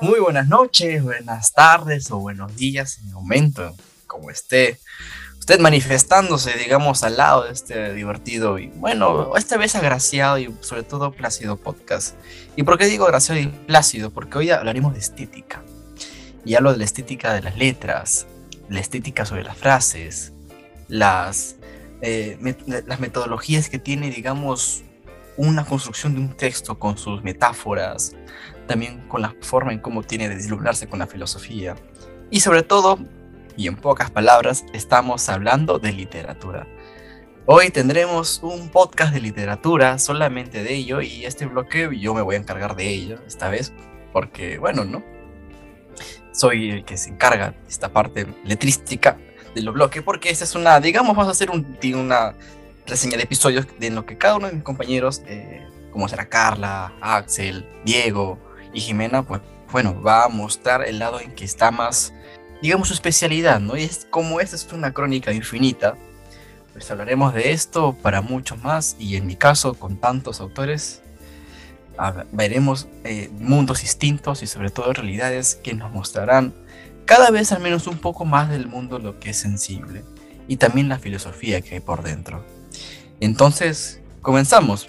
Muy buenas noches, buenas tardes o buenos días en el momento, como esté usted manifestándose, digamos, al lado de este divertido y, bueno, esta vez agraciado y sobre todo plácido podcast. ¿Y por qué digo agraciado y plácido? Porque hoy hablaremos de estética. Y hablo de la estética de las letras, la estética sobre las frases, las, eh, las metodologías que tiene, digamos, una construcción de un texto con sus metáforas, también con la forma en cómo tiene de deslumbrarse con la filosofía. Y sobre todo, y en pocas palabras, estamos hablando de literatura. Hoy tendremos un podcast de literatura solamente de ello y este bloque yo me voy a encargar de ello esta vez porque, bueno, ¿no? Soy el que se encarga de esta parte letrística de los bloques porque esta es una, digamos, vamos a hacer una reseña de episodios de lo que cada uno de mis compañeros, eh, como será Carla, Axel, Diego, y Jimena, pues bueno, va a mostrar el lado en que está más, digamos, su especialidad, ¿no? Y es como esta es una crónica infinita, pues hablaremos de esto para muchos más y en mi caso con tantos autores veremos eh, mundos distintos y sobre todo realidades que nos mostrarán cada vez al menos un poco más del mundo lo que es sensible y también la filosofía que hay por dentro. Entonces, comenzamos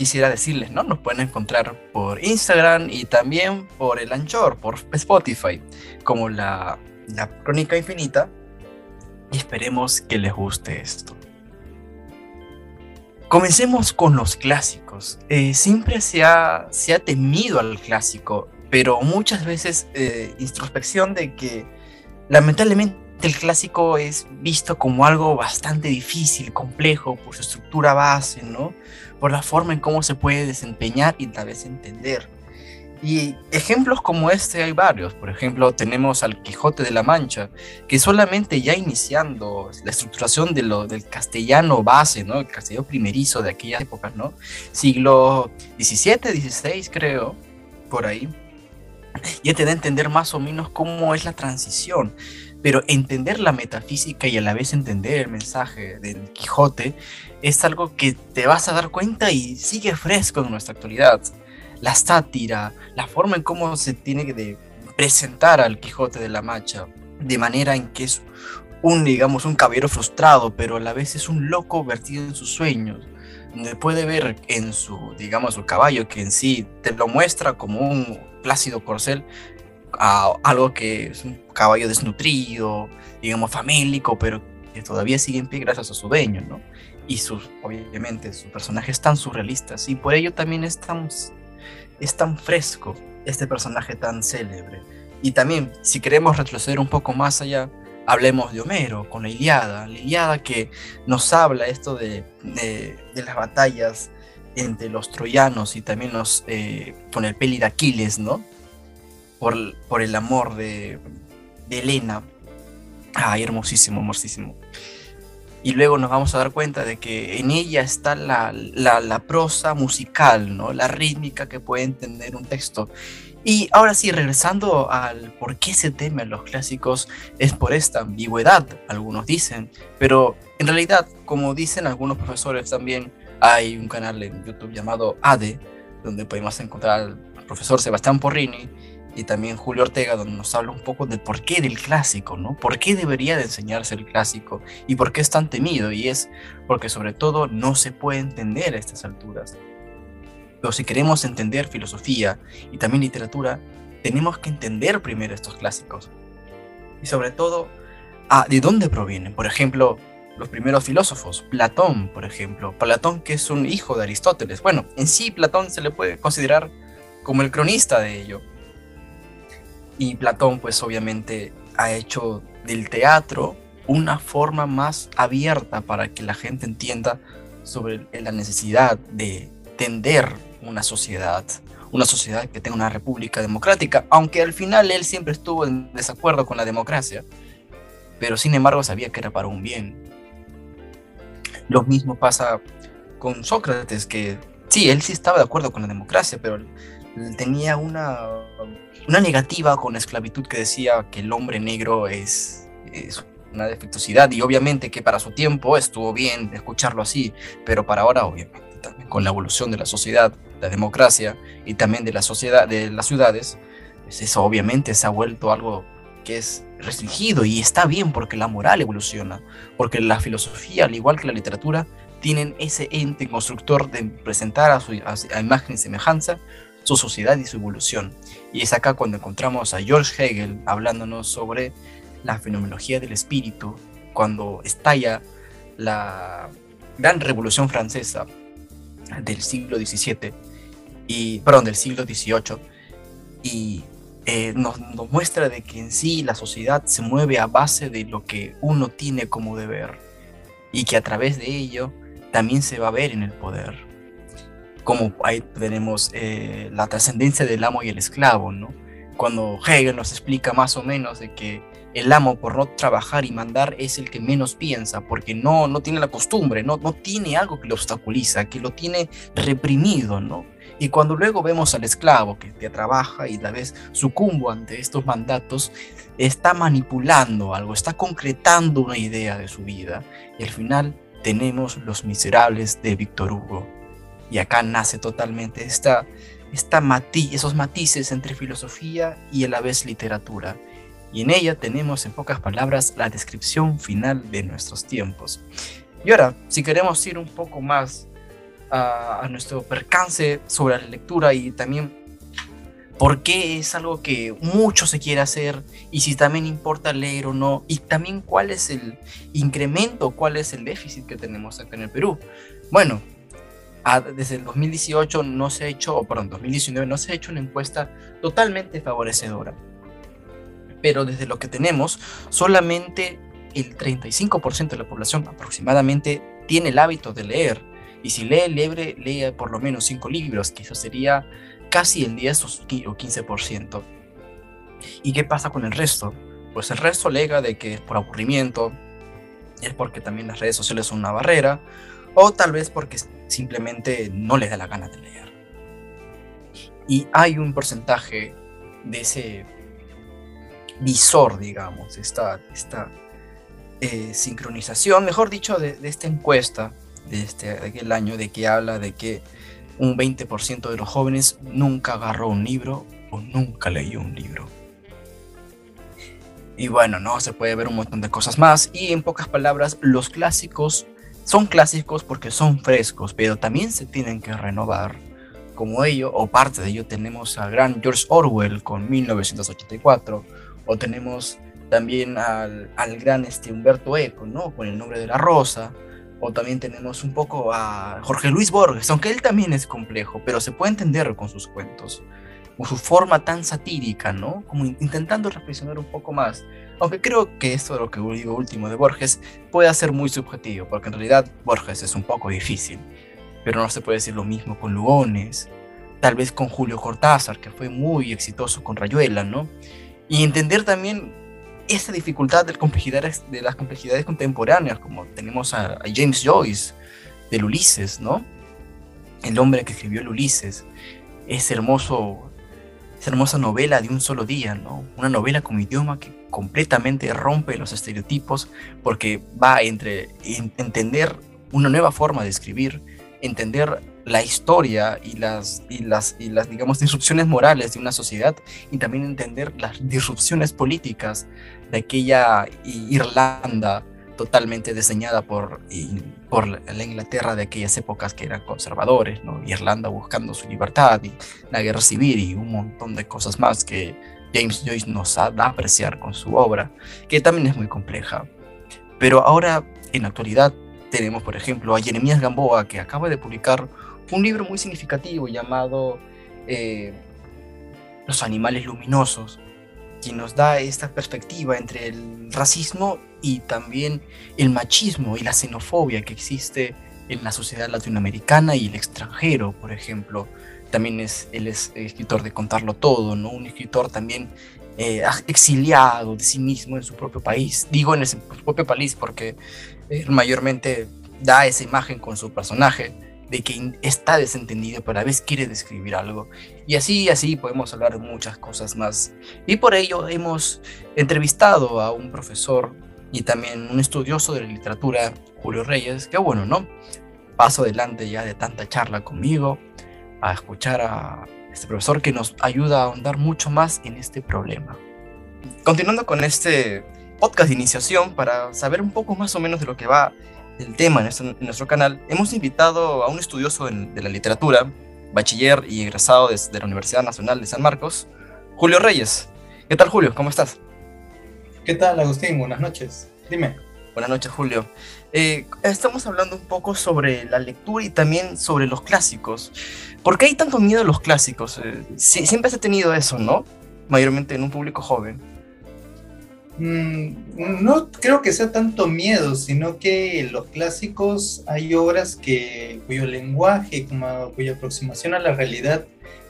quisiera decirles, ¿no? Nos pueden encontrar por Instagram y también por el Anchor, por Spotify, como la, la Crónica Infinita. Y esperemos que les guste esto. Comencemos con los clásicos. Eh, siempre se ha, se ha temido al clásico, pero muchas veces eh, introspección de que lamentablemente el clásico es visto como algo bastante difícil, complejo, por su estructura base, ¿no? Por la forma en cómo se puede desempeñar y tal vez entender. Y ejemplos como este hay varios. Por ejemplo, tenemos al Quijote de la Mancha, que solamente ya iniciando la estructuración de lo, del castellano base, ¿no? El castellano primerizo de aquellas épocas, ¿no? Siglo XVII, XVI, creo, por ahí. Ya te da a entender más o menos cómo es la transición pero entender la metafísica y a la vez entender el mensaje del Quijote es algo que te vas a dar cuenta y sigue fresco en nuestra actualidad. La sátira, la forma en cómo se tiene que presentar al Quijote de la Mancha, de manera en que es un, digamos, un caballero frustrado, pero a la vez es un loco vertido en sus sueños, donde puede ver en su, digamos, su caballo, que en sí te lo muestra como un plácido corcel, a algo que es un caballo desnutrido, digamos famélico, pero que todavía sigue en pie gracias a su dueño, ¿no? Y sus, obviamente, sus personajes tan surrealistas, y por ello también es tan, es tan fresco este personaje tan célebre. Y también, si queremos retroceder un poco más allá, hablemos de Homero, con la Iliada, la Iliada que nos habla esto de, de, las batallas entre los troyanos y también los, eh, con el peli de Aquiles, ¿no? Por, el amor de, Elena. Ay, hermosísimo, hermosísimo. Y luego nos vamos a dar cuenta de que en ella está la, la, prosa musical, ¿no? la rítmica que puede entender un texto. Y ahora sí, regresando al por qué se teme a los clásicos, es por esta ambigüedad, algunos dicen, pero en realidad, como dicen algunos profesores también, hay un canal en YouTube llamado ADE, donde podemos encontrar al profesor Sebastián Porrini, y también Julio Ortega, donde nos habla un poco del porqué del clásico, ¿no? ¿Por qué debería de enseñarse el clásico? ¿Y por qué es tan temido? Y es porque sobre todo no se puede entender a estas alturas. Pero si queremos entender filosofía y también literatura, tenemos que entender primero estos clásicos. Y sobre todo, a de dónde provienen. Por ejemplo, los primeros filósofos, Platón, por ejemplo. Platón que es un hijo de Aristóteles. Bueno, en sí Platón se le puede considerar como el cronista de ello y Platón, pues obviamente ha hecho del teatro una forma más abierta para que la gente entienda sobre la necesidad de tender una sociedad, una sociedad que tenga una república democrática, aunque al final él siempre estuvo en desacuerdo con la democracia, pero sin embargo sabía que era para un bien. Lo mismo pasa con Sócrates, que sí, él sí estaba de acuerdo con la democracia, pero tenía una una negativa con la esclavitud que decía que el hombre negro es, una defectuosidad y obviamente que para su tiempo estuvo bien escucharlo así, pero para ahora obviamente también con la evolución de la sociedad, la democracia y también de la sociedad, de las ciudades, pues eso obviamente se ha vuelto algo que es restringido y está bien porque la moral evoluciona, porque la filosofía, al igual que la literatura, tienen ese ente constructor de presentar a, su, a imagen y semejanza su sociedad y su evolución. Y es acá cuando encontramos a George Hegel hablándonos sobre la fenomenología del espíritu, cuando estalla la gran revolución francesa del siglo XVII, y, perdón, del siglo XVIII, y eh, nos, nos, muestra de que en sí la sociedad se mueve a base de lo que uno tiene como deber, y que a través de ello también se va a ver en el poder como ahí tenemos eh, la trascendencia del amo y el esclavo, ¿no? Cuando Hegel nos explica más o menos de que el amo por no trabajar y mandar es el que menos piensa, porque no, no tiene la costumbre, no, no tiene algo que lo obstaculiza, que lo tiene reprimido, ¿no? Y cuando luego vemos al esclavo que te trabaja y a vez sucumbo ante estos mandatos, está manipulando algo, está concretando una idea de su vida. Y al final tenemos los miserables de Víctor Hugo. Y acá nace totalmente esta, esta esos matices entre filosofía y a la vez literatura. Y en ella tenemos en pocas palabras la descripción final de nuestros tiempos. Y ahora, si queremos ir un poco más a, a nuestro percance sobre la lectura y también por qué es algo que mucho se quiere hacer y si también importa leer o no y también cuál es el incremento, cuál es el déficit que tenemos acá en el Perú. Bueno, desde el 2018 no se ha hecho, o perdón, 2019 no se ha hecho una encuesta totalmente favorecedora. Pero desde lo que tenemos, solamente el 35% de la población aproximadamente tiene el hábito de leer. Y si lee libre, lee por lo menos 5 libros, que eso sería casi el 10 o 15%. ¿Y qué pasa con el resto? Pues el resto alega de que es por aburrimiento, es porque también las redes sociales son una barrera, o tal vez porque simplemente no les da la gana de leer. Y hay un porcentaje de ese visor, digamos, esta, esta eh, sincronización, mejor dicho, de, esta encuesta de, este, de aquel año, de que habla de que un 20% de los jóvenes nunca agarró un libro o nunca leyó un libro. Y bueno, no se puede ver un montón de cosas más. Y en pocas palabras, los clásicos son clásicos porque son frescos, pero también se tienen que renovar. Como ello, o parte de ello, tenemos a gran George Orwell con 1984, o tenemos también al, al gran este, Humberto Eco, ¿no? Con el nombre de la rosa, o también tenemos un poco a Jorge Luis Borges, aunque él también es complejo, pero se puede entender con sus cuentos, con su forma tan satírica, ¿no? Como intentando reflexionar un poco más aunque creo que esto de lo que digo último de Borges puede ser muy subjetivo, porque en realidad Borges es un poco difícil. Pero no se puede decir lo mismo con Lugones, tal vez con Julio Cortázar, que fue muy exitoso con Rayuela, ¿no? Y entender también esa dificultad de, de las complejidades contemporáneas, como tenemos a, a James Joyce, del Ulises, ¿no? El hombre que escribió el Ulises, ese hermoso esa hermosa novela de un solo día, ¿no? Una novela con idioma que completamente rompe los estereotipos porque va entre entender una nueva forma de escribir, entender la historia y las, y las, y las, digamos, disrupciones morales de una sociedad y también entender las disrupciones políticas de aquella Irlanda totalmente diseñada por, por la Inglaterra de aquellas épocas que eran conservadores, ¿no? Irlanda buscando su libertad y la guerra civil y un montón de cosas más que James Joyce nos da a apreciar con su obra, que también es muy compleja. Pero ahora, en la actualidad, tenemos, por ejemplo, a Jeremías Gamboa, que acaba de publicar un libro muy significativo llamado eh, Los animales luminosos, quien nos da esta perspectiva entre el racismo y también el machismo y la xenofobia que existe en la sociedad latinoamericana y el extranjero, por ejemplo. También es, él es escritor de Contarlo Todo, ¿no? Un escritor también eh, exiliado de sí mismo en su propio país. Digo en su propio país porque él mayormente da esa imagen con su personaje de que está desentendido, pero a veces quiere describir algo. Y así, así podemos hablar de muchas cosas más. Y por ello hemos entrevistado a un profesor y también un estudioso de la literatura, Julio Reyes, que bueno, ¿no? paso adelante ya de tanta charla conmigo a escuchar a este profesor que nos ayuda a ahondar mucho más en este problema. Continuando con este podcast de iniciación, para saber un poco más o menos de lo que va el tema en, nuestro canal, hemos invitado a un estudioso de la literatura, bachiller y egresado de, de la Universidad Nacional de San Marcos, Julio Reyes. ¿Qué tal, Julio? ¿Cómo estás? ¿Qué tal, Agustín? Buenas noches. Dime. Buenas noches, Julio. Eh, estamos hablando un poco sobre la lectura y también sobre los clásicos. ¿Por qué hay tanto miedo a los clásicos? Eh, siempre se ha tenido eso, ¿no? Mayormente en un público joven. Mm, no creo que sea tanto miedo, sino que los clásicos hay obras que, cuyo lenguaje, como, cuya aproximación a la realidad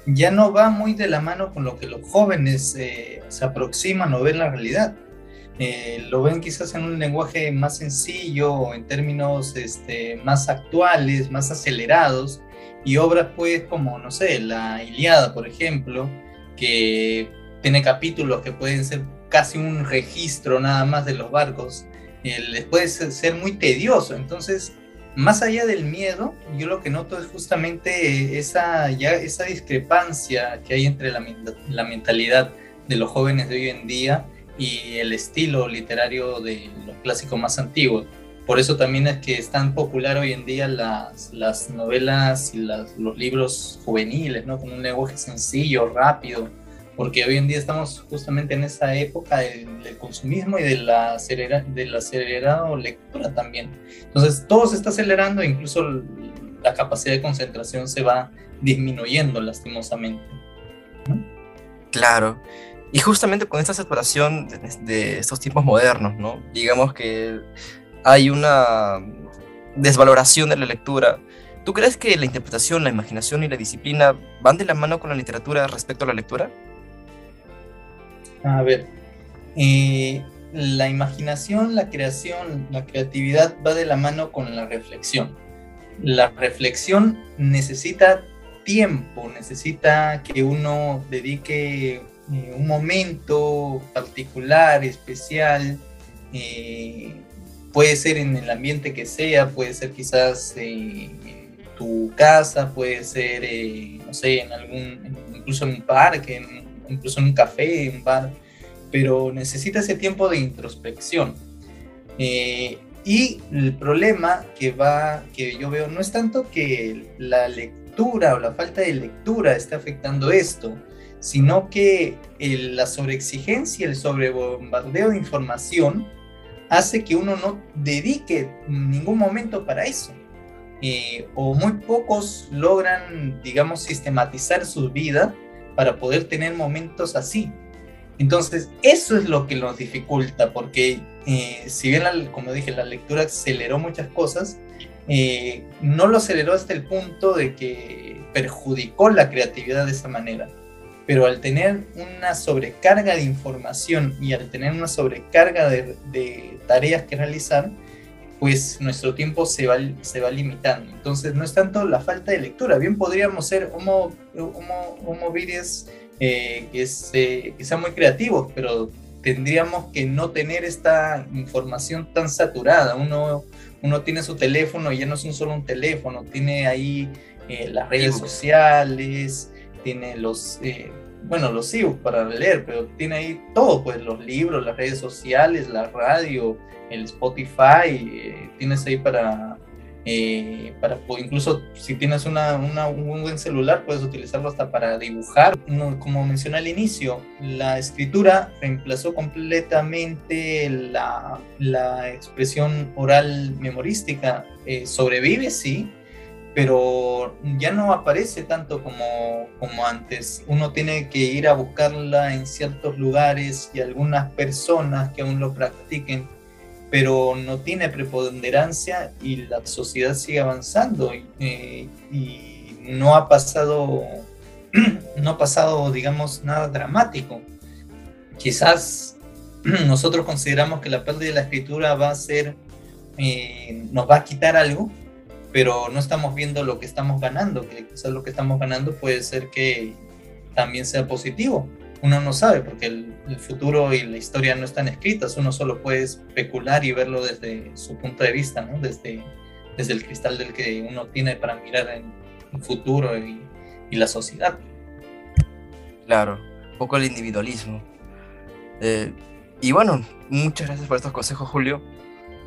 ya no va muy de la mano con lo que los jóvenes eh, se aproximan o ven la realidad. Eh, lo ven quizás en un lenguaje más sencillo o en términos este, más actuales, más acelerados, y obras pues como, no sé, la Iliada, por ejemplo, que tiene capítulos que pueden ser casi un registro nada más de los barcos, eh, les puede ser muy tedioso. Entonces, más allá del miedo, yo lo que noto es justamente esa, ya, esa discrepancia que hay entre la, la mentalidad de los jóvenes de hoy en día y el estilo literario de los clásicos más antiguos. Por eso también es que es tan popular hoy en día las, las novelas y los libros juveniles, ¿no? Con un lenguaje sencillo, rápido, porque hoy en día estamos justamente en esa época del, del consumismo y de la, acelera, de la acelerada lectura también. Entonces todo se está acelerando incluso la capacidad de concentración se va disminuyendo lastimosamente. Claro. Y justamente con esta saturación de, estos tiempos modernos, ¿no? Digamos que hay una desvaloración de la lectura. ¿Tú crees que la interpretación, la imaginación y la disciplina van de la mano con la literatura respecto a la lectura? A ver, eh, la imaginación, la creación, la creatividad va de la mano con la reflexión. La reflexión necesita tiempo, necesita que uno dedique eh, un momento particular, especial, eh, puede ser en el ambiente que sea, puede ser quizás en tu casa, puede ser, no sé, en algún, incluso en un parque, incluso en un café, en un bar, pero necesita ese tiempo de introspección. y el problema que va, que yo veo, no es tanto que la lectura o la falta de lectura esté afectando esto, sino que la sobreexigencia, el sobrebombardeo de información hace que uno no dedique ningún momento para eso. Eh, o muy pocos logran, digamos, sistematizar su vida para poder tener momentos así. Entonces, eso es lo que nos dificulta, porque eh, si bien, como dije, la lectura aceleró muchas cosas, eh, no lo aceleró hasta el punto de que perjudicó la creatividad de esa manera pero al tener una sobrecarga de información y al tener una sobrecarga de, tareas que realizar, pues nuestro tiempo se va, se va limitando. Entonces no es tanto la falta de lectura, bien podríamos ser homo, homo, homo eh, que, que sean muy creativos, pero tendríamos que no tener esta información tan saturada. Uno, uno tiene su teléfono y ya no es un solo un teléfono, tiene ahí eh, las redes sociales, tiene los, eh, bueno, los sigo para leer, pero tiene ahí todo, pues los libros, las redes sociales, la radio, el Spotify, eh, tienes ahí para, eh, para incluso si tienes una, un buen celular, puedes utilizarlo hasta para dibujar. como mencioné al inicio, la escritura reemplazó completamente la, la expresión oral memorística. sobrevive, sí, pero ya no aparece tanto como, como antes. Uno tiene que ir a buscarla en ciertos lugares y algunas personas que aún lo practiquen, pero no tiene preponderancia y la sociedad sigue avanzando y, eh, no ha pasado, no ha pasado, digamos, nada dramático. Quizás nosotros consideramos que la pérdida de la escritura va a ser, eh, nos va a quitar algo, pero no estamos viendo lo que estamos ganando, que quizás lo que estamos ganando puede ser que también sea positivo. Uno no sabe porque el, futuro y la historia no están escritas, uno solo puede especular y verlo desde su punto de vista, ¿no? desde, desde el cristal del que uno tiene para mirar en el futuro y, la sociedad. Claro, un poco el individualismo. Eh, y bueno, muchas gracias por estos consejos, Julio.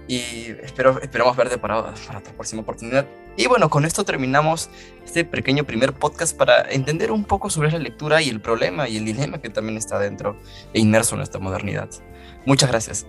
Y espero, esperamos verte para, para otra próxima oportunidad. Y bueno, con esto terminamos este pequeño primer podcast para entender un poco sobre la lectura y el problema y el dilema que también está dentro e inmerso en esta modernidad. Muchas gracias.